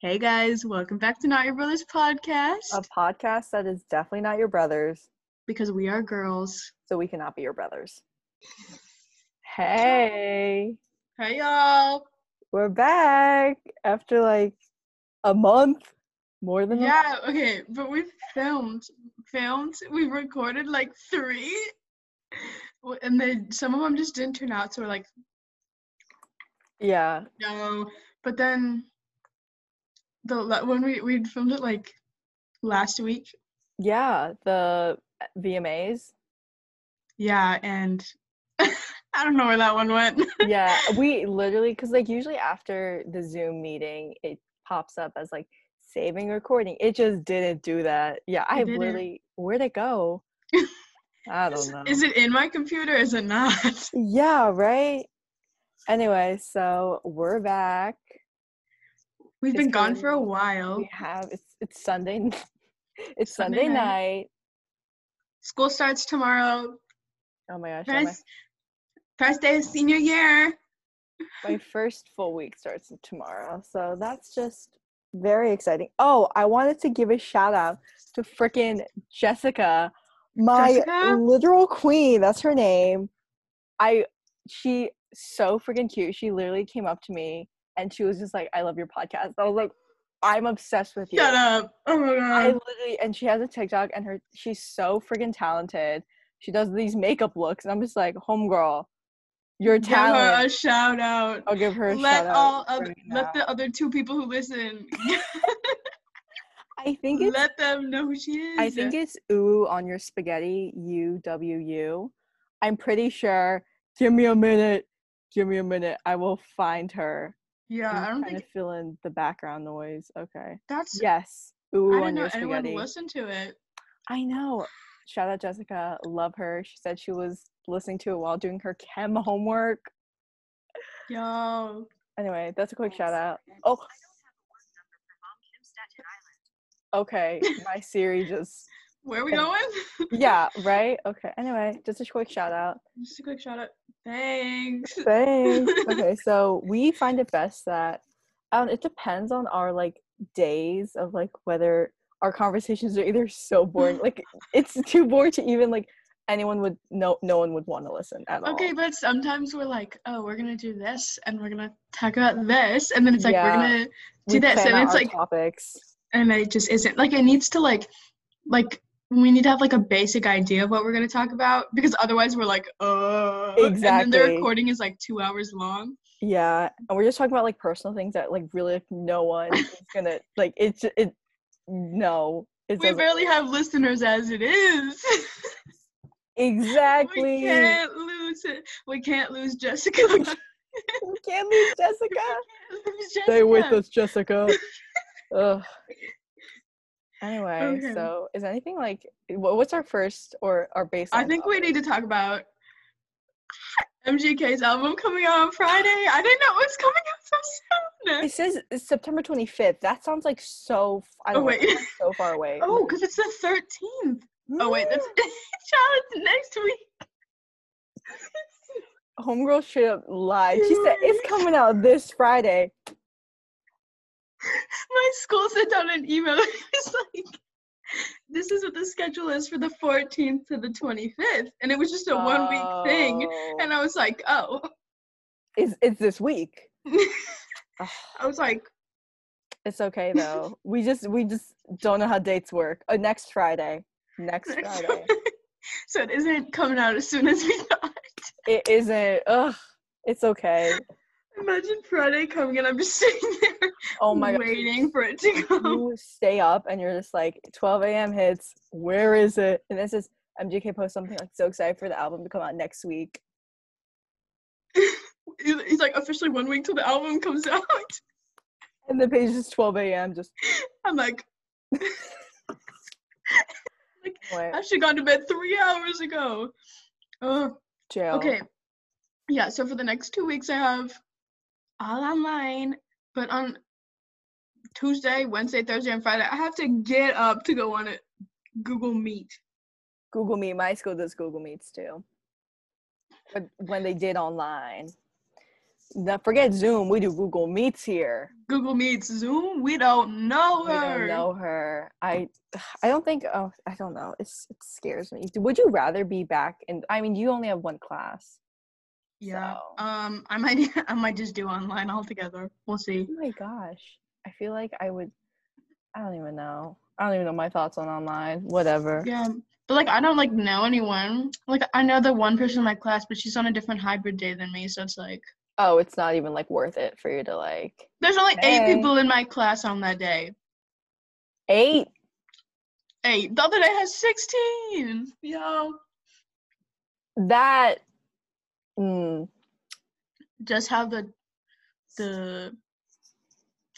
Hey guys, welcome back to Not Your Brothers podcast. A podcast that is definitely not your brother's, because we are girls. so we cannot be your brothers. Hey, Hey y'all. we're back after like a month, more than a Yeah, okay, but we've filmed, filmed, we've recorded like three, W- and then some of them just didn't turn out, so we're like, yeah, no. But then the when we we filmed it like last week, yeah. The VMAs, yeah, and I don't know where that one went. yeah. We literally, because like usually after the Zoom meeting, it pops up as like saving recording. It just didn't do that. Yeah, I literally, where'd it go? I don't know. Is it in my computer? Is it not? Yeah, right. Anyway, so we're back. We've It's been gone for a while. We have it's it's Sunday. It's Sunday Sunday, night. night. School starts tomorrow. Oh my gosh, yeah, my, First, first day of senior year. my first full week starts tomorrow. So that's just very exciting. Oh, I wanted to give a shout out to freaking Jessica, my Jessica? literal queen. That's her name. I she so freaking cute. She literally came up to me and she was just like, "I love your podcast." I was like, "I'm obsessed with you." Shut up. Oh my I god. literally and she has a TikTok and her she's so freaking talented. She does these makeup looks and I'm just like, homegirl, your talent. Give her a shout out. I'll give her a Let shout out. all other, right let the other two people who listen I think it's let them know who she is. I think it's ooh on your spaghetti U W U. I'm pretty sure. Give me a minute. Give me a minute. I will find her. Yeah. I'm I don't think fill in the background noise. Okay. that's. Yes. I Ooh didn't know your anyone listened to it. I know. Shout out Jessica. Love her. She said she was listening to it while doing her chem homework. Yo. Anyway, that's a quick shout out. Oh. Okay, my Siri just Where are we going? yeah, right? Okay. Anyway, just a quick shout out. Just a quick shout out. Thanks. Thanks. okay, so we find it best that um it depends on our like days of like whether our conversations are either so boring, like it's too boring to even like anyone would no no one would want to listen at all. Okay, but sometimes we're like, oh, we're gonna do this, and we're gonna talk about this, and then it's like Yeah. we're gonna do We this, and it's like, topics. and it just isn't like it needs to like, like we need to have like a basic idea of what we're gonna talk about because otherwise we're like, uh, And then Exactly. the recording is like two hours long. Yeah, and we're just talking about like personal things that like really like, no one is gonna like. It's it. No, it We barely have listeners as it is. exactly. we can't lose it. We can't lose Jessica. We can't lose Jessica. Lose Stay with us, Jessica. Ugh. Anyway, Okay. so is anything like what's our first or our baseline? I think we need to talk about MGK's album coming out on Friday. I didn't know it was coming out so soon. It says it's September 25th. That sounds like so. f- I Oh, don't know, wait. it sounds so far away. Oh, because it's the 13th. Oh, wait, that's Charlotte's next week. homegirl straight up lied. She said it's coming out this Friday. My school sent out an email. It was like, this is what the schedule is for the 14th to the 25th. And it was just a one week thing. Oh. And I was like, oh. It's it's this week. I was like, It's okay though. we just we just don't know how dates work. Uh, next Friday. Next Next Friday. so it isn't coming out as soon as we thought. It isn't. Ugh. It's okay. Imagine Friday coming and I'm just sitting there Oh my god. waiting for it to come. You stay up and you're just like 12 a.m. hits. Where is it? And this is MGK post something like so excited for the album to come out next week. He's like officially one week till the album comes out. And the page is 12 a.m. Just I'm like, wait, I should have gone to bed three hours ago. Oh, jail. okay. Yeah, so for the next two weeks, I have all online, but on Tuesday, Wednesday, Thursday, and Friday, I have to get up to go on a Google Meet. Google Meet. My school does Google Meets too. But when they did online. Now forget Zoom. We do Google Meets here. Google Meets, Zoom. We don't know We her. don't know her. I I don't think oh I don't know. It's it scares me. Would you rather be back And I mean you only have one class. Yeah. So- Um, I might I might just do online altogether. We'll see. Oh my gosh. I feel like I would I don't even know. I don't even know my thoughts on online. Whatever. Yeah. But like I don't like know anyone. Like I know the one person in my class, but she's on a different hybrid day than me, so it's like Oh, it's not even like worth it for you to like there's only eight people in my class on that day. eight. Eight. The other day has sixteen. Yo. That mm, Just how the the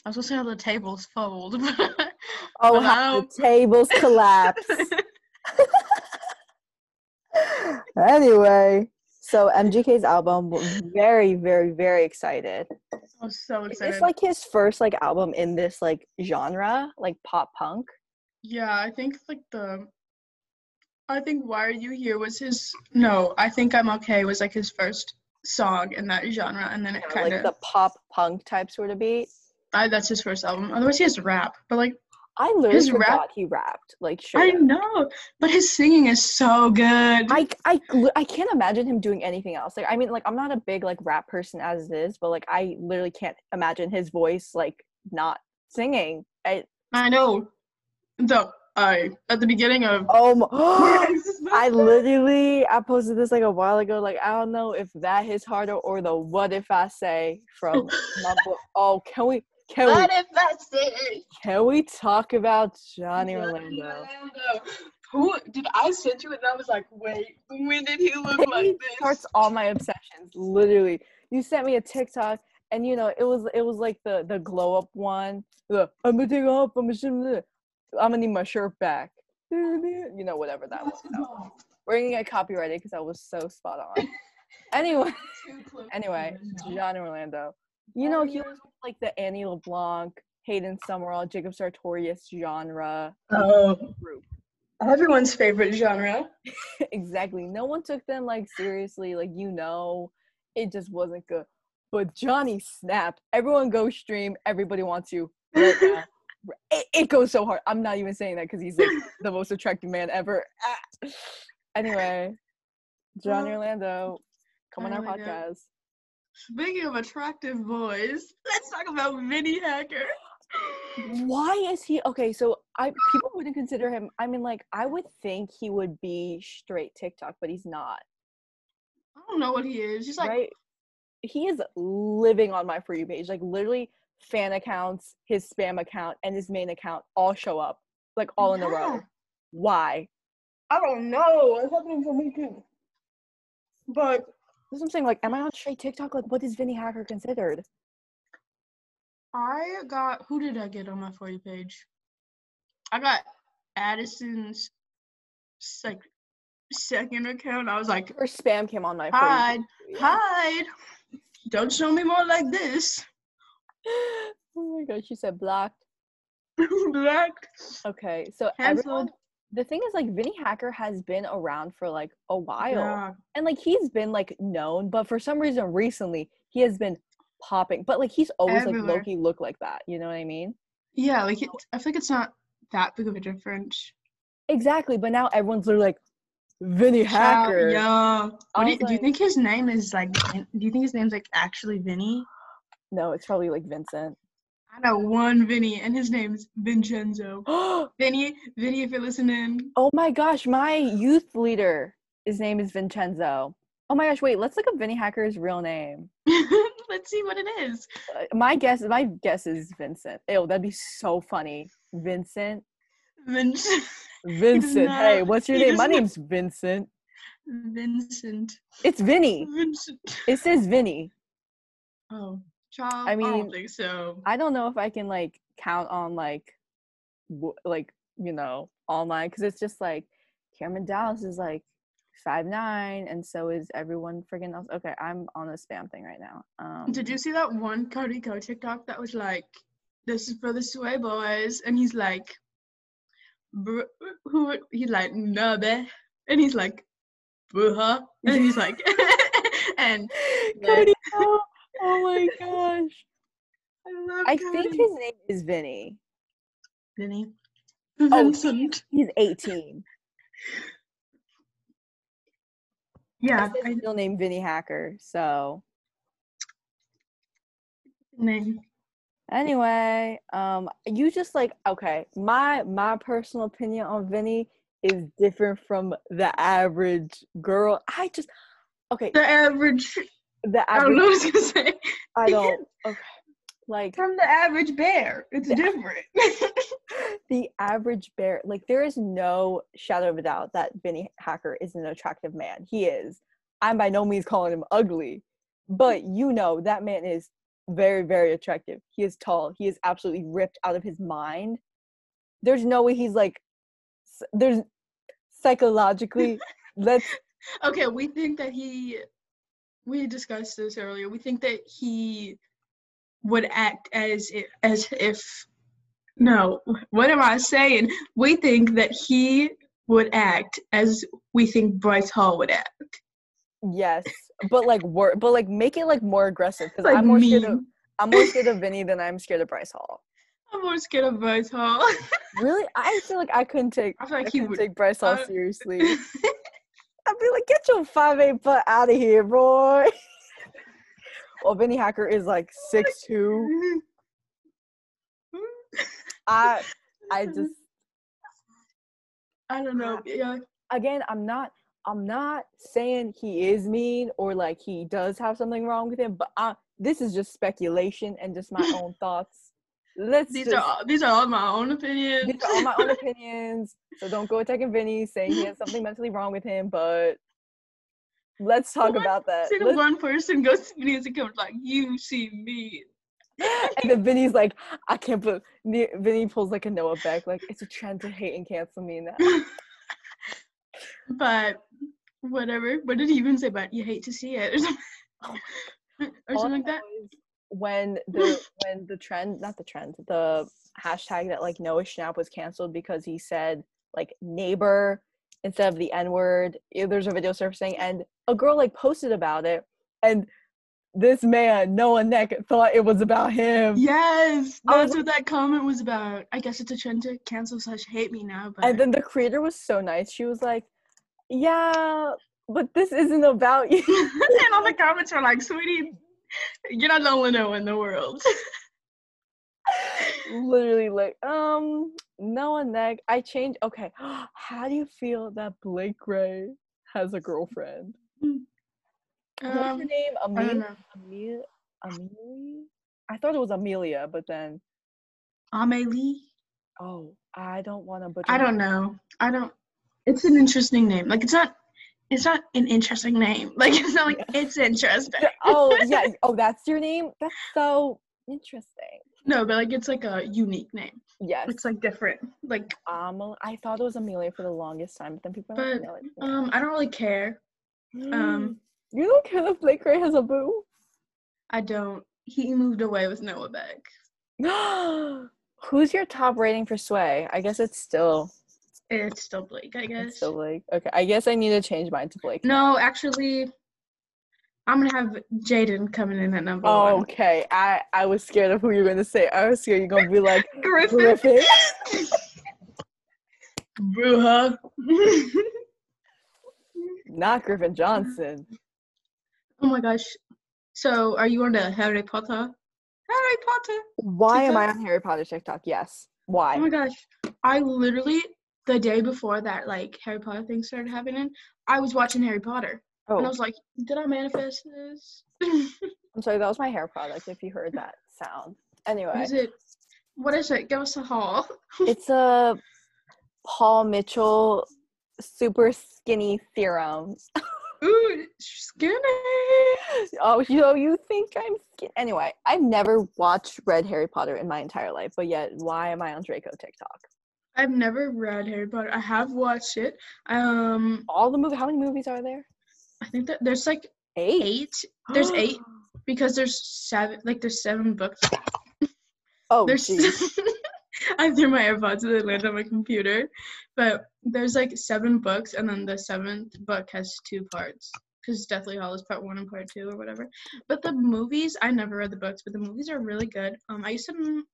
I was gonna say how the tables fold. oh But how the tables collapse. anyway, so MGK's album, very, very, very excited. I was so excited. this like his first like album in this like genre, like pop punk? Yeah, I think like the I think Why Are You Here was his no, I think I'm okay was like his first song in that genre and then it Yeah, kind of like the pop punk type sort of beat. I that's his first album. Otherwise he has rap. But like I literally His rap- he rapped. Like sure. I know, but his singing is so good. I, I, I can't imagine him doing anything else. Like, I mean, like, I'm not a big like rap person as it is, but like, I literally can't imagine his voice like not singing. I, I know. The I at the beginning of oh my, I literally I posted this like a while ago. Like, I don't know if that hits harder or the "What If I Say" from Mumble. Oh, can we? Can we? What if I say Can we talk about Johnny Orlando? Who did I send you? And I was like, wait, when did he look He like this? starts all my obsessions. Literally, you sent me a TikTok, and you know it was it was like the the glow up one. The I'm gonna take off. I'm gonna I'm gonna need my shirt back. You know whatever that was. We're gonna get copyrighted because that was so spot on. anyway, anyway, John Orlando. You know he was like the Annie LeBlanc, Hayden Summerall, Jacob Sartorius genre Oh, group. everyone's favorite genre. exactly. No one took them like seriously. Like you know, it just wasn't good. But Johnny snapped. Everyone go stream. Everybody wants you. Right now. It, it goes so hard. I'm not even saying that because he's like the most attractive man ever. Ah. Anyway, John Well, Orlando, come on our oh God. podcast. Speaking of attractive boys, let's talk about Vinny Hacker. Why is he okay? So I people wouldn't consider him. I mean, like I would think he would be straight TikTok, but he's not. I don't know what he is. He's like, right? He is living on my for you page. Like literally, fan accounts, his spam account, and his main account all show up, like all in a row. Why? I don't know. It's happening for me too. But That's what I'm saying. Like, am I on straight TikTok? Like, what is Vinny Hacker considered? I got who did I get on my for you page? I got Addison's sec- second account. I was like, Or spam came on my hide. Hide. Don't show me more like this. Oh my god, she said blocked. Black. Okay, so everyone. Cancelled. The thing is, like, Vinny Hacker has been around for like a while. Yeah. and like he's been like known, but for some reason recently he has been popping. But like he's always like Loki look like that. You know what I mean? Yeah, like it, I feel like it's not that big of a difference. Exactly. But now everyone's literally like Vinny Hacker. Yeah. What do, was do you think his name is like? Do you think his name's like actually Vinny? No, it's probably like Vincent. I know one Vinny, and his name's Vincenzo. Vinny, Vinny, if you're listening. Oh my gosh, my youth leader. His name is Vincenzo. Oh my gosh, wait, let's look up Vinny Hacker's real name. Let's see what it is. Uh, my guess my guess is Vincent. Ew, that'd be so funny. Vincent. Vin- Vincent. hey, what's your name? My name's Vincent. Vincent. It's Vinny. Vincent. It says Vinny. Oh, I I, mean, don't think so. I don't know if I can like count on like w- like you know online because it's just like Cameron Dallas is like five nine and so is everyone friggin' else. Okay, I'm on a spam thing right now. Um, Did you see that one Cody Ko TikTok that was like, "This is for the Sway boys," and he's like, "Br- "Who?" He's like, "Nubbe," and he's like, "Bruh," and he's like, and Cody, Co, oh my gosh. I love I think his name is Vinny. Vinny. Oh, Vincent. He's 18. Yeah. That's his I real name Vinny Hacker. So name. anyway, um you just like okay, my my personal opinion on Vinny is different from the average girl. I just okay, The average. The I don't know what I was gonna say. I don't okay. Like From the average bear. It's different. the average bear, like there is no shadow of a doubt that Vinny Hacker is an attractive man. He is. I'm by no means calling him ugly, but you know that man is very, very attractive. He is tall. He is absolutely ripped out of his mind. There's no way he's like. There's psychologically. let's okay, we think that he. We discussed this earlier. We think that he would act as if, as if. No, what am I saying? We think that he would act as we think Bryce Hall would act. yes, but like wor- but like make it like more aggressive because Like I'm more scared of mean. I'm more scared of Vinny than I'm scared of Bryce Hall. I'm more scared of Bryce Hall. Really, I feel like I couldn't take I feel like I he would. take Bryce Hall I- seriously. I'd be like, get your five eight butt out of here, boy. well, Vinny Hacker is like six two. I I just I don't know. Yeah. again I'm not I'm not saying he is mean or like he does have something wrong with him, but uh, this is just speculation and just my own thoughts. Let's These just, are all, these are all my own opinions. these are all my own opinions. So don't go attacking Vinny saying he has something mentally wrong with him, but let's talk What? about that. Let's- one person goes to me and comes like, "You see me." and then Vinny's like, I can't put. Vinny pulls like a Noah back, like it's a trend to hate and cancel me now. but whatever. What did he even say about you hate to see it or something, oh, or something like that? When the when the trend, not the trend, the hashtag that like Noah Schnapp was canceled because he said like neighbor instead of the N word. There's a video surfacing, and a girl like posted about it, and this man Noah Beck thought it was about him. Yes, that's what that comment was about. I guess it's a trend to cancel slash hate me now, but And then the creator was so nice. She was like, "Yeah, but this isn't about you." and all the comments were like, "Sweetie, you're not the only Noah in the world." literally like um Noah Beck. I changed. Okay, how do you feel that Blake Gray has a girlfriend? What's her Um, name? I Amelia. Amelia. Amelia. I thought it was Amelia, but then Amelie. oh, I don't want to. I don't know. I don't. It's an interesting name. Like it's not. It's not an interesting name. Like it's not like it's interesting. oh yeah. Oh, that's your name. That's so interesting. No, but like it's like a unique name. Yes. It's like different. Like Um, I thought it was Amelia for the longest time, but then people are like, But, no, um, I don't really care. not. um, you don't care that Blake Gray has a boo? I don't. He moved away with Noah Beck. Who's your top rating for Sway? I guess it's still It's still Blake, I it's guess. still Blake. Okay, I guess I need to change mine to Blake. No, actually, I'm gonna have Jaden coming in at number Oh, one. okay. I I was scared of who you were gonna say. I was scared you're gonna be like Griffin. Griffin. Bruja. Not Griffin mm-hmm. Johnson. oh my gosh. So, are you on the Harry Potter? Harry Potter. Why am I on Harry Potter TikTok? Yes. Why? Oh my gosh. I literally the day before that like Harry Potter thing started happening, I was watching Harry Potter. oh, And I oh. was like, did I manifest this? I'm sorry. That was my hair product. If you heard that sound. Anyway, is it? What is it? Give us a haul. it's a Paul Mitchell super skinny serum. Ooh, skinny. Oh, you know, you think I'm skinny. Anyway, I've never watched read Harry Potter in my entire life, but yet, why am I on Draco TikTok? I've never read Harry Potter. I have watched it. Um, All the movie. How many movies are there? I think that there's like Eight. eight. There's eight because there's seven. Like there's seven books. Oh, There's. jeez. I threw my AirPods and they landed on my computer, but there's like seven books, and then the seventh book has two parts. because Deathly Hallows Part One and Part Two or whatever. But the movies, I never read the books, but the movies are really good. Um, I used to,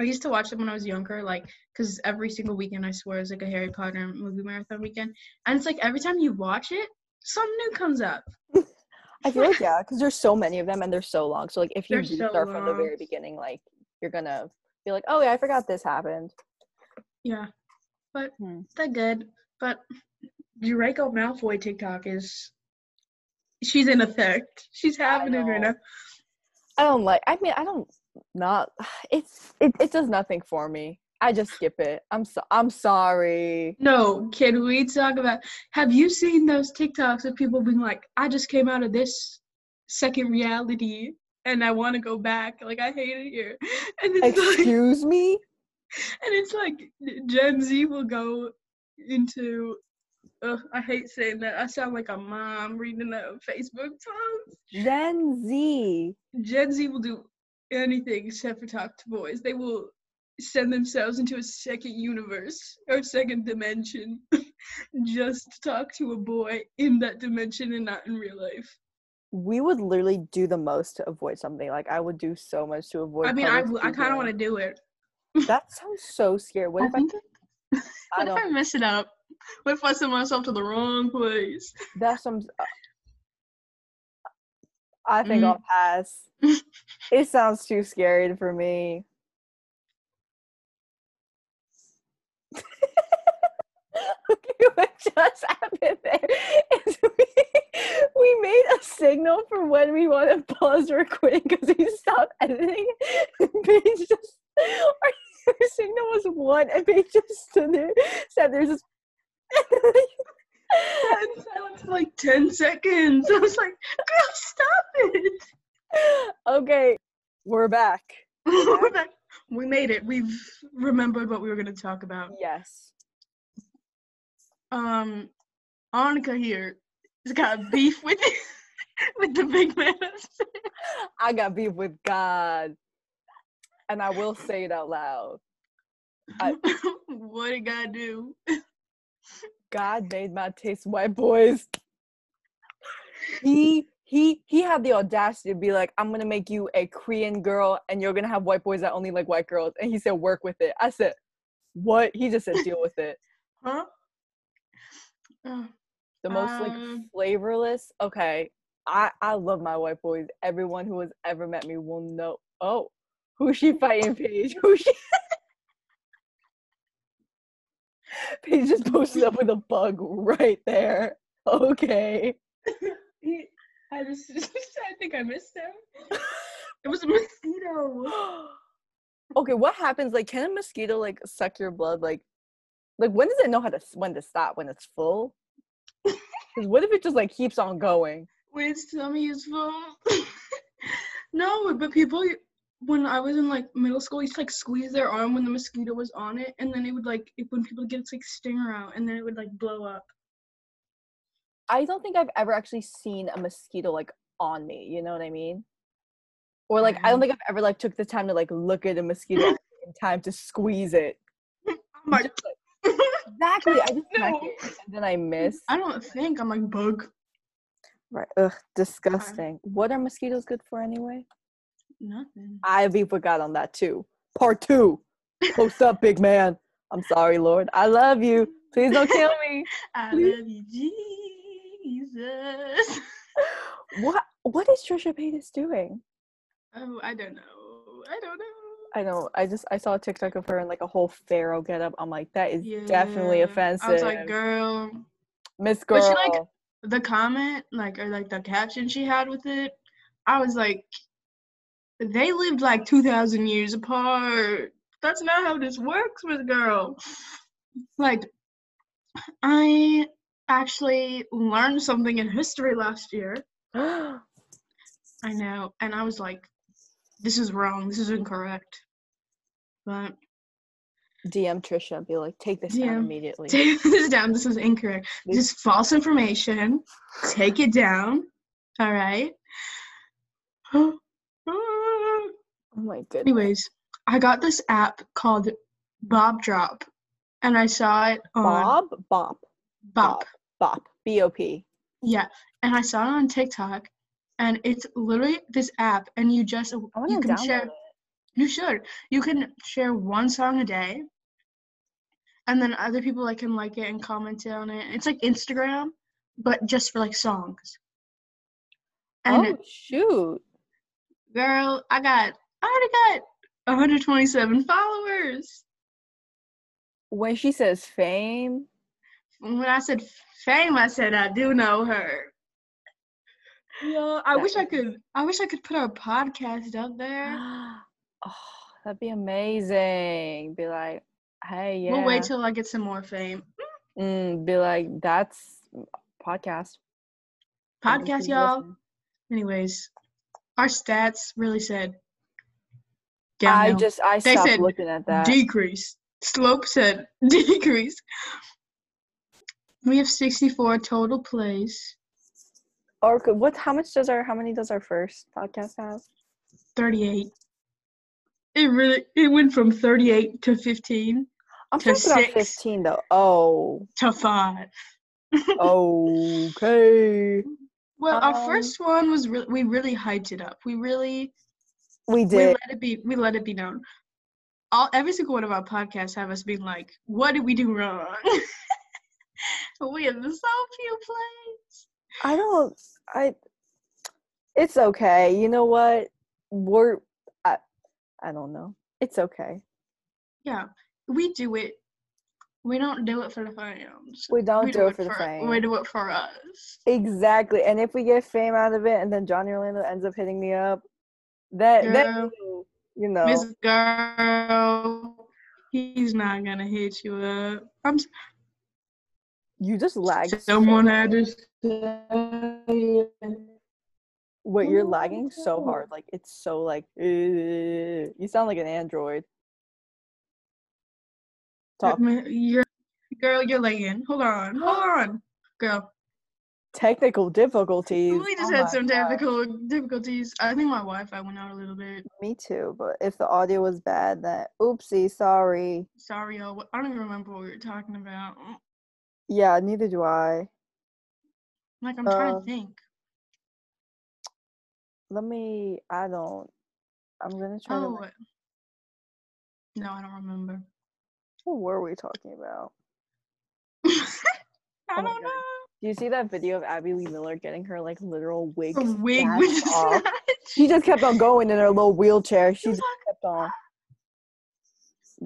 I used to watch them when I was younger, like because every single weekend I swear is like a Harry Potter movie marathon weekend, and it's like every time you watch it, something new comes up. I feel like yeah, because there's so many of them and they're so long. So like if you so start from the very beginning, like you're gonna be like, oh yeah, I forgot this happened. Yeah, but Hmm. they're good. But Draco Malfoy TikTok is, she's in effect. She's happening right now. I don't like. I mean, I don't not. It's it, it does nothing for me. I just skip it. I'm so I'm sorry. No, can we talk about? Have you seen those TikToks of people being like, "I just came out of this second reality and I want to go back. Like I hate it here." And it's like, Excuse me. and it's like Gen Z will go into. Ugh, I hate saying that. I sound like a mom reading a Facebook post. Gen Z. Gen Z will do anything except for talk to boys. They will send themselves into a second universe or second dimension just to talk to a boy in that dimension and not in real life. We would literally do the most to avoid something. Like I would do so much to avoid. I mean, I, I kind of want to do it. That sounds so scary. What I if I? think I what if I mess it up? What if I send myself to the wrong place? That's some. I think Mm. I'll pass. it sounds too scary for me. okay, what just happened there is we, we made a signal for when we want to pause recording because we stopped editing. And Paige just, our signal was one, and Paige just stood there, sat there, just. I had silence for like 10 seconds. I was like, girl, stop it. okay, we're back. We're back. we made it. We've remembered what we were going to talk about. Yes. um Annika here has got beef with with the big man. I got beef with God. And I will say it out loud. I- what did God do? God made my taste white boys. He he he had the audacity to be like, I'm gonna make you a Korean girl and you're gonna have white boys that only like white girls. And he said, work with it. I said, what? He just said deal with it. Huh? Uh, The most like Um, flavorless. Okay. I I love my white boys. Everyone who has ever met me will know. Oh, who's she fighting, Paige? Who's she? Paige just posted up with a bug right there. Okay. he, I just I think I missed him. It was a mosquito. okay, what happens? Like, can a mosquito like suck your blood? Like, like when does it know how to when to stop? When it's full? Because what if it just like keeps on going? When its tummy is full. no, but people when I was in like middle school, used to like squeeze their arm when the mosquito was on it, and then it would like it, when people get its like stinger out, and then it would like blow up. I don't think I've ever actually seen a mosquito like on me. You know what I mean? Or like I don't Mhm. think I've ever like took the time to like look at a mosquito in time to squeeze it. I'm like, Exactly. I just No. then I miss. I don't think I'm like bug. Right. Ugh, disgusting. What are mosquitoes good for anyway? Nothing. I be forgot on that too. Part two. Post up, big man. I'm sorry, Lord. I love you. Please don't kill me. I Please. love you, Jesus. What what is Trisha Paytas doing? Oh, I don't know. I don't know. I know. I just I saw a TikTok of her in like a whole pharaoh getup. I'm like, that is definitely offensive. I was like, girl. Miss Girl. But she, like, The comment, like, or like the caption she had with it, I was like, they lived like 2,000 years apart. That's not how this works with girl. Like, I actually learned something in history last year. I know, and I was like, this is wrong. This is incorrect. But DM Trisha. Be like, take this down immediately. take this down. This is incorrect. This is false information. Take it down. All right. oh my goodness. Anyways, I got this app called Bob Drop, and I saw it on Bob, Bop, Bop. Bop, B O P. B O P. Yeah, and I saw it on TikTok, and it's literally this app, and you just you can share. it. You should. You can share one song a day, and then other people like can like it and comment on it. It's like Instagram, but just for like songs. And Oh shoot! girl, I got I already got 127 followers. When she says fame, When I said fame, I said I do know her. Yeah, I That wish I could. I wish I could put our podcast up there. oh, that'd be amazing. Be like, hey, yeah. We'll wait till I get some more fame. mm, be like, that's podcast. Podcast, y'all. Anyways, our stats really said I just I They stopped said looking at that. decrease. Slope said decrease. We have 64 total plays, or what? How much does our? How many does our first podcast have? 38. It really it went from 38 to 15 I'm To talking about 15 though. Oh, to 5. okay. Well, our Um, first one was re- we really hyped it up. We really We did. we let it be we let it be known. All every single one of our podcasts have us being like, "What did we do wrong?" we have so few plays. I don't. I. It's okay. You know what? We're. I. I don't know. It's okay. Yeah, we do it. We don't do it for the fans. We don't we do it for the fame. We do it for us. Exactly. And if we get fame out of it, and then Johnny Orlando ends up hitting me up, that Girl. that you know. Miss Girl, he's not gonna hit you up. I'm You just lag. so someone had hard. to say it. You're lagging so hard. Like it's so like. "Uh," you sound like an android. Talk. You're, girl, you're lagging. Hold on, hold on, girl. Technical difficulties. We just Oh had some God. technical difficulties. I think my Wi-Fi went out a little bit. Me too, but if the audio was bad, then oopsie, sorry. Sorry, y'all. I don't even remember what we were talking about. Yeah, neither do I. Like I'm trying Um, to think. Let me. I don't. I'm gonna try to. Oh, like- no, I don't remember. What were we talking about? I Oh don't know. Do you see that video of Abby Lee Miller getting her like literal wig? A wig off? She just kept on going in her little wheelchair. She just kept on.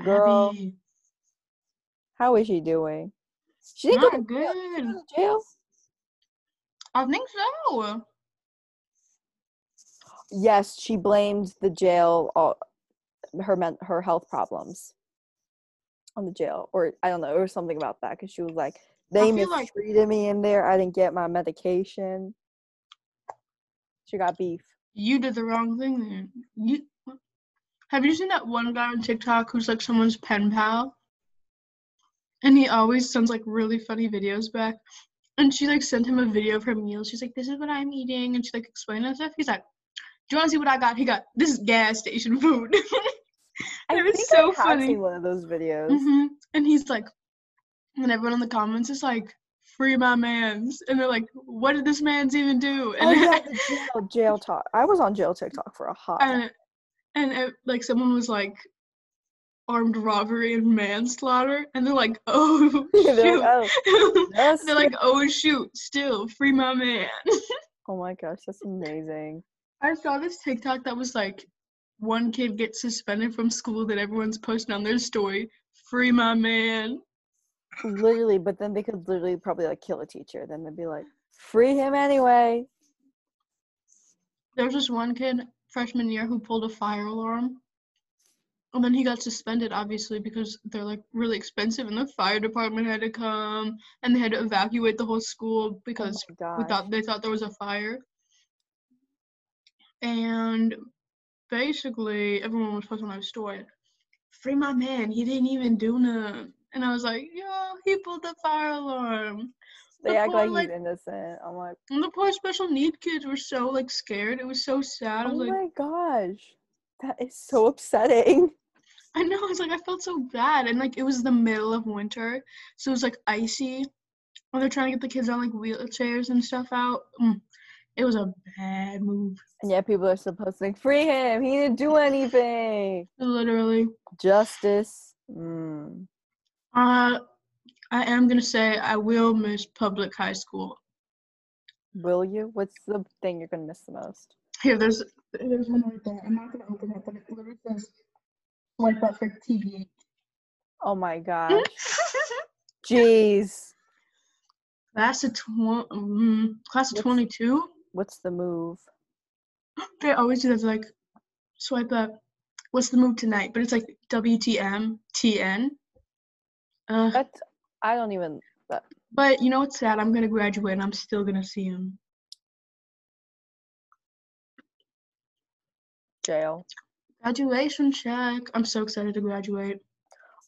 Girl, Abby, how is she doing? She didn't go to jail. Good. didn't go to jail. I think so. Yes, she blamed the jail, all, her men, her health problems on the jail, or I don't know, or something about that. Because she was like, they feel like- mistreated me in there. I didn't get my medication. She got beef. You did the wrong thing then. You have you seen that one guy on TikTok who's like someone's pen pal? And he always sends like really funny videos back. And she like sent him a video of her meal. She's like, "This is what I'm eating," and she like explained and stuff. He's like, "Do you want to see what I got?" He got this is gas station food. It was so I funny. seen one of those videos. hmm And he's like, and everyone in the comments is like, "Free my man's," and they're like, "What did this man's even do?" And Oh yeah, jail, jail talk. I was on jail TikTok for a hot. and and it, like someone was like armed robbery and manslaughter and they're like oh They're shoot like, oh, they're like oh, oh shoot still free my man oh my gosh, that's amazing. i saw this tiktok that was like one kid gets suspended from school that everyone's posting on their story free my man Literally, but then they could literally probably like kill a teacher. Then they'd be like, free him anyway. there was this one kid freshman year who pulled a fire alarm and then he got suspended obviously because they're like really expensive and the fire department had to come and they had to evacuate the whole school Oh because my gosh. we thought they thought there was a fire and basically everyone was posting their story free my man he didn't even do nothing and i was like yo he pulled the fire alarm they the act poor, like like- he's innocent. I'm like, and the poor special need kids were so like scared it was so sad i oh was like my gosh, that is so upsetting. i know i was like i felt so bad and like it was the middle of winter so it was like icy when they're trying to get the kids on like wheelchairs and stuff out. Mm, it was a bad move. And yet people are supposed to like free him. He didn't do anything. Literally. Justice. Mm. Uh, I am gonna say I will miss public high school. Will you? What's the thing you're gonna miss the most? Here, there's there's one right there. I'm not gonna open it, but it literally says swipe up for TBH. Oh my god. Jeez. Class of tw- mm, class of twenty two. What's the move? They always do that. Like swipe up. What's the move tonight? But it's like WTM TN. Uh, That's I don't even that but you know what's sad? I'm gonna graduate and I'm still gonna see him. jail. Graduation check. I'm so excited to graduate.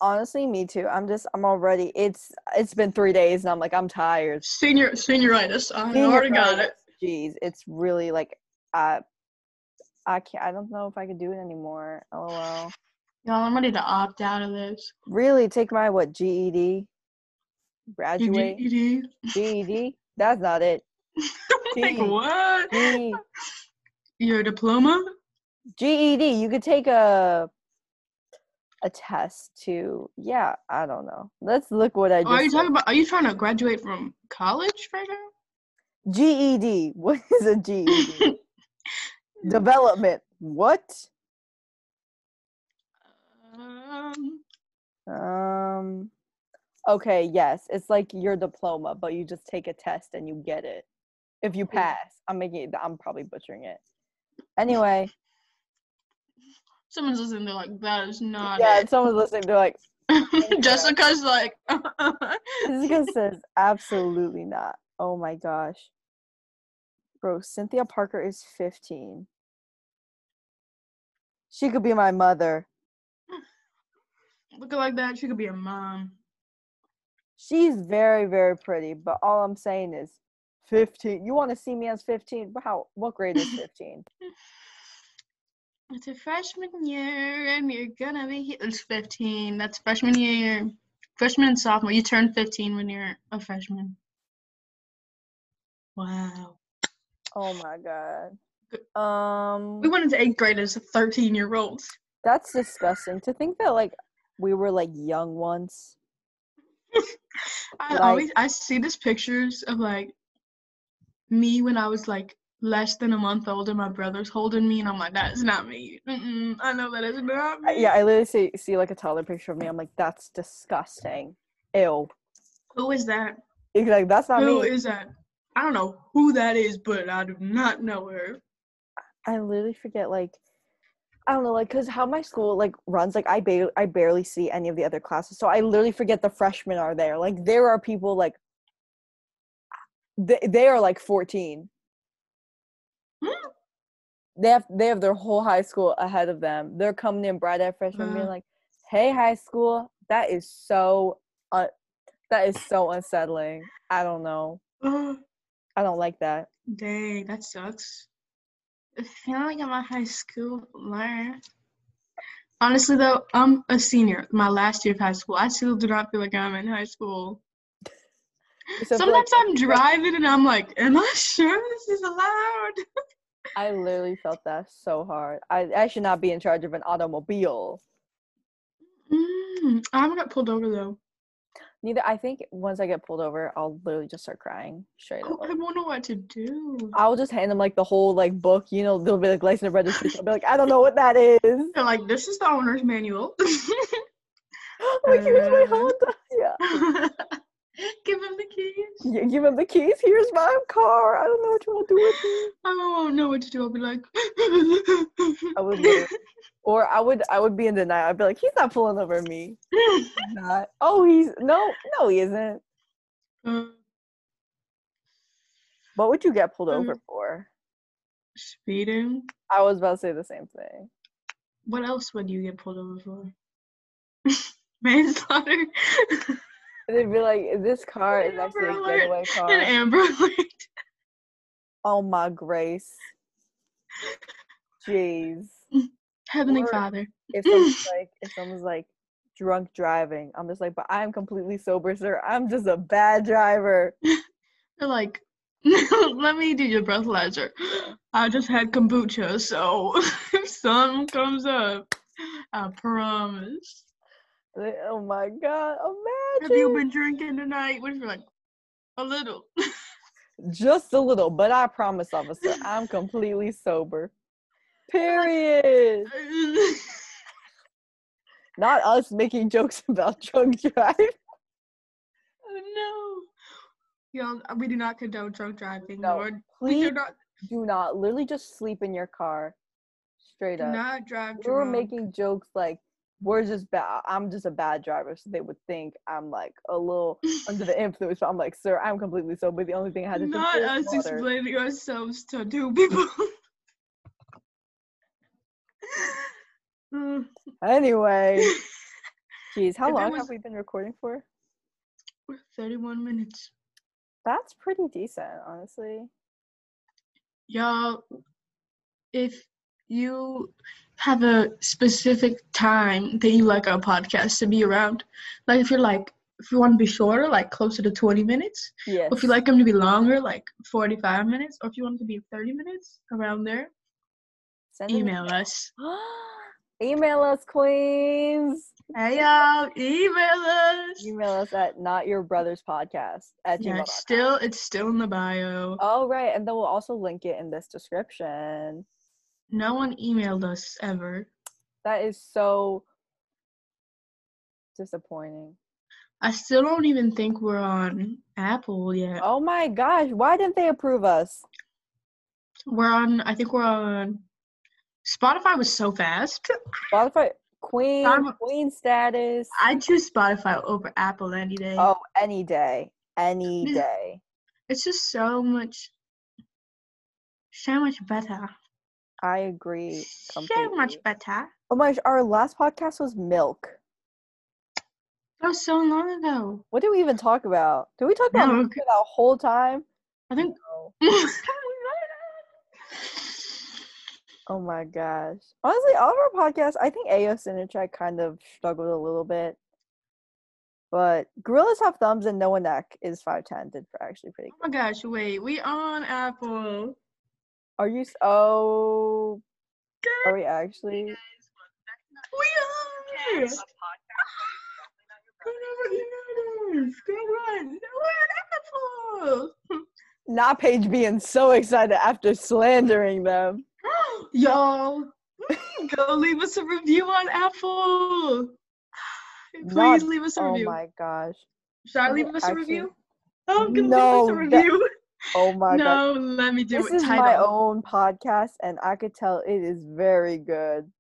Honestly, me too. I'm just I'm already it's it's been three days and I'm like I'm tired. Senior senioritis. I already got it. Jeez, it's really like I I can't I don't know if I can do it anymore. LOL. Y'all, I'm ready to opt out of this. Really take my what GED? Graduate GED. GED? That's not it. like what? G- Your diploma? GED. You could take a a test to yeah, I don't know. Let's look what I just Oh, are you said. talking about? Are you trying to graduate from college right now? GED. What is a GED? Development. What? Um, Um okay, yes. It's like your diploma, but you just take a test and you get it. If you pass. I'm making it I'm probably butchering it. Anyway, someone's listening. They're like, that is not yeah, if someone's listening, they're like, it. Jessica's like, Jessica says absolutely not. Oh my gosh. Bro, Cynthia Parker is 15. She could be my mother. looking like that, she could be a mom. She's very, very pretty, but all I'm saying is 15. You want to see me as 15? Wow, what grade is 15? It's a freshman year, and you're gonna be. It's 15. That's freshman year. Freshman and sophomore. You turn 15 when you're a freshman. Wow. Oh my god. Um We went into eighth grade as 13 year olds. that's disgusting to think that like we were like young once. I Like- always I see these pictures of like me when I was like less than a month old and my brother's holding me and I'm like that is not me. Mm-mm, I know that is not me. Yeah, I literally see see like a toddler picture of me. I'm like, that's disgusting. Ew. Who is that? It's like that's not Who me. is that? I don't know who that is, but I do not know her. I literally forget like I don't know like cuz how my school like runs like I ba- I barely see any of the other classes. So I literally forget the freshmen are there. Like there are people like they, they are like 14. They have they have their whole high school ahead of them. They're coming in bright eyed freshmen being Uh. like, "Hey high school, that is so uh, that is so unsettling. I don't know. Oh, I don't like that." dang, that sucks. I feel like I'm a high schooler. Honestly, though, I'm a senior. My last year of high school. I still do not feel like I'm in high school. So I feel like- Sometimes I'm driving and I'm like, am I sure this is allowed? I literally felt that so hard. I, I should not be in charge of an automobile. Mm, I haven't got pulled over though. Neither. I think once I get pulled over, I'll literally just start crying straight Oh, up. I won't know what to do. I'll just hand them like the whole like book. You know, they'll be like license and registration. I'll be like, I don't know what that is. They're like, this is the owner's manual. like, here's my Uh. Honda. Yeah. Give him the keys. Yeah. Give him the keys. Here's my car. I don't know what you want to do with me. I don't know what to do. I'll be like, I would, or I would, I would be in denial. I'd be like, he's not pulling over me. He's not. Oh, he's no, no, he isn't. Uh, What would you get pulled Mm. over for? speeding. I was about to say the same thing. What else would you get pulled over for? Manslaughter. They'd be like, this car is actually a getaway An car. Amber Alert. Oh my grace. Jeez. Heavenly Or- Father. If someone's like, if someone's like, drunk driving. I'm just like, but I'm completely sober, sir. I'm just a bad driver. They're like, let me do your breathalyzer. I just had kombucha, so if something comes up, I promise. Oh my god, Imagine. Have you been drinking tonight? What if you're like, a little? just a little, but I promise, officer, I'm completely sober. Period. Not us making jokes about drunk drive. oh no. Y'all, we do not condone drunk driving. No, Lord. We do not, do not literally just sleep in your car. Straight do up. not drive we were making jokes like we're just bad. I'm just a bad driver, so they would think I'm like a little under the influence. But I'm like, sir, I'm completely sober. The only thing I had to Not was us water." explaining ourselves to two people. Anyway, geez, how If long was- have we been recording for? 31 minutes. That's pretty decent, honestly. Y'all, if you have a specific time that you like our podcast to be around, like if you're like, if you want to be shorter, like closer to 20 minutes, Yes. or if you like them to be longer, like 45 minutes, or if you want them to be 30 minutes, around there, Send email us. email us, queens. Hey y'all, email us. Email us at not your brother's podcast at Yeah, gmail.com. it's still it's still in the bio. Oh right, and then we'll also link it in this description. No one emailed us ever. That is so disappointing. I still don't even think we're on Apple yet. Oh my gosh, why didn't they approve us? We're on. I think we're on. Spotify was so fast. Spotify queen I'm- queen status. I choose Spotify over Apple any day. Oh, any day. Any day. It's just so much, so much better. I agree So much better. Oh my our last podcast was milk. That was so long ago. What did we even talk about? Did we talk about milk Milk. that whole time? I think. No. Oh my gosh. Honestly, all of our podcasts, I think AO Cinetrack kind of struggled a little bit. But Gorillas Have Thumbs and Noah Beck is 510 did actually pretty oh my gosh! Wait, we on Apple. Oh, good. Are you oh are we actually We are. Whenever you notice, Go on. We're on Apple. not Paige being so excited after slandering them. Y'all, mm, go leave us a review on Apple. Please Not- leave us a oh review. Oh my gosh. Should I leave us a actually- review? Oh, can No, leave us a that- review. Oh my god. no, let me do it. This it. is Title. my own podcast and I could tell it is very good.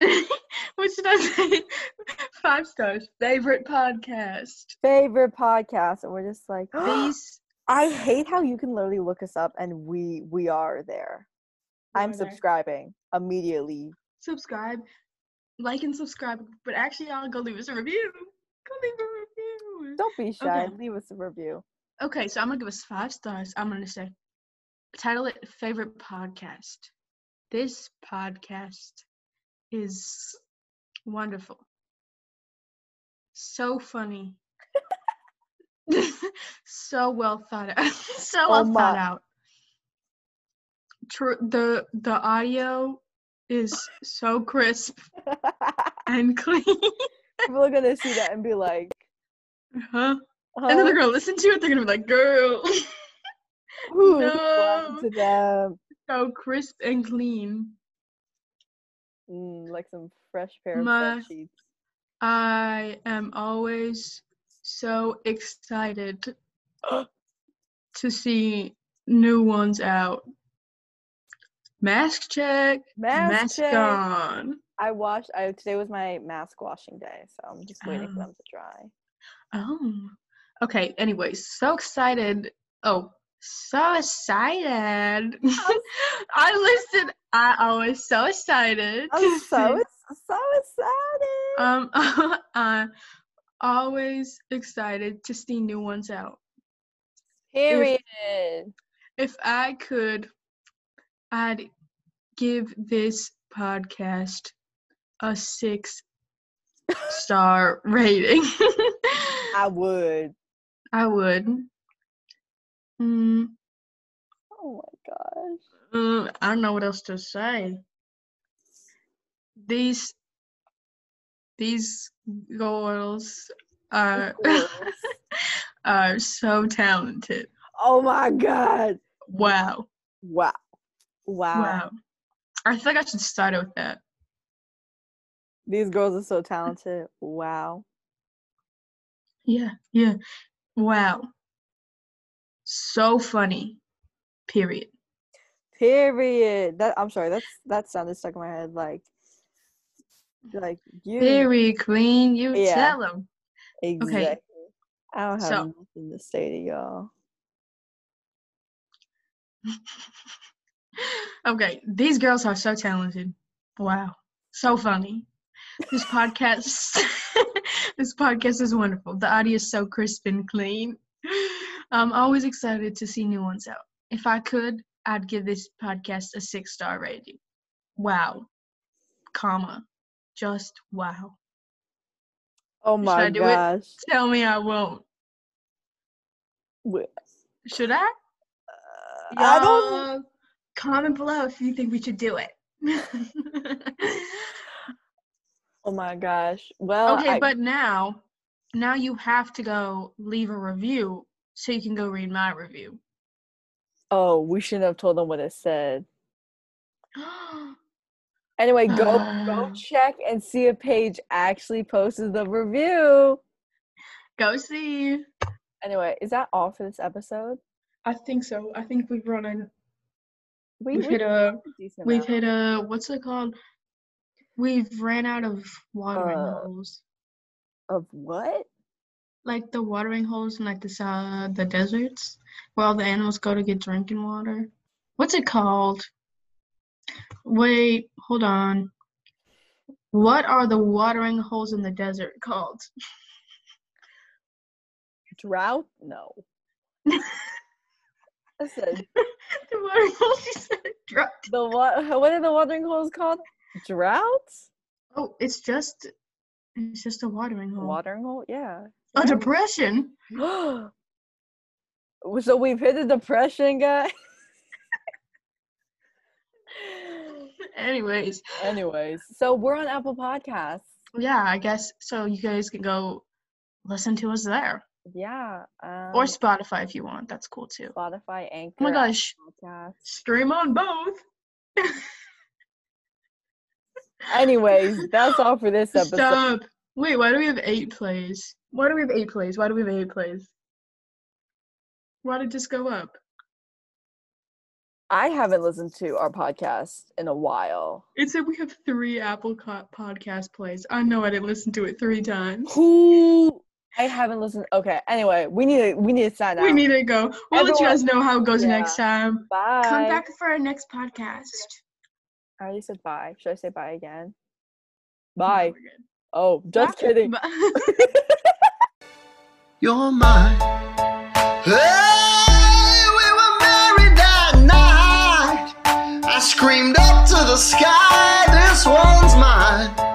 what should I say? Five stars. Favorite podcast. Favorite podcast and we're just like These. I hate how you can literally look us up and we we are there. We I'm there. subscribing immediately. subscribe, like and subscribe. But actually, y'all go leave us a review. Go leave a review. Don't be shy. Okay. Leave us a review. Okay, so I'm gonna give us five stars. I'm gonna say, title it favorite podcast. This podcast is wonderful, so funny, so well thought out, so Oh well my- thought out. Tr- the the audio is so crisp and clean. People are gonna see that and be like, huh? And then they're gonna listen to it. They're gonna be like, "Girl, no. so crisp and clean." Mm, like some fresh pair of My- bed sheets. I am always so excited to see new ones out. Mask check, Mask mask check. on. I washed. I today was my mask washing day, so I'm just waiting for Oh. them to dry. Oh, okay. anyway, so excited. Oh, so excited. I listened. I always so excited. I'm so so excited. Um, I'm always excited to see new ones out. Period. If I could, I'd give this podcast a six star rating. I would. I would. Mm, Oh my gosh. uh, I don't know what else to say. These these girls are are so talented. Oh my god. Wow. Wow. Wow. Wow. I think I should start it with that. These girls are so talented. Wow. Yeah, yeah. Wow. So funny. Period. Period. That I'm sorry. That's that sounded stuck in my head. Like, like you Very clean. You Yeah. tell them. exactly. Okay. I don't have so- nothing to say to y'all. okay, these girls are so talented. Wow. So funny. This podcast this podcast is wonderful. The audio is so crisp and clean. I'm always excited to see new ones out. If I could, I'd give this podcast a six star rating. Wow. Comma. Just wow. Oh Should my I do it? gosh. Tell me I won't. Wh- Should I? Uh, I don't. Comment below if you think we should do it. Oh my gosh. Well, okay, I, but now, now you have to go leave a review so you can go read my review. oh, we shouldn't have told them what it said. Anyway, go go check and see if Paige actually posted the review. go see. Anyway, is that all for this episode? I think so. I think we've run a We, we've hit a we've hit a what's it called? We've ran out of watering Uh, holes. of what? Like the watering holes in like this uh the deserts where all the animals go to get drinking water. What's it called? Wait, hold on. What are the watering holes in the desert called? Drought? No. I said the watering holes you said drought. the what? What are the watering holes called? Droughts? Oh, it's just it's just a watering hole. Watering hole? Yeah. A depression. so we've hit a depression, guy. Anyways, Anyways, so we're on Apple Podcasts. yeah, I guess so you guys can go listen to us there. Yeah. Um, or Spotify if you want. That's cool too. Spotify, Anchor. Oh my gosh. Podcasts. Stream on both. Anyways, that's all for this episode. Stop. Wait, why do we have eight plays? Why do we have eight plays? Why do we have eight plays? Why did this go up? I haven't listened to our podcast in a while. It said we have three Apple co- podcast plays. I know I didn't listen to it three times. Who? I haven't listened. Okay. Anyway, we need to we need to sign out. We need to go. We'll let you guys know how it goes Yeah. next time. bye. Come back for our next podcast. I already said bye. Should I say bye again? Bye. No, oh, just That's kidding. You're mine. Hey, we were married that night. I screamed up to the sky, this one's mine.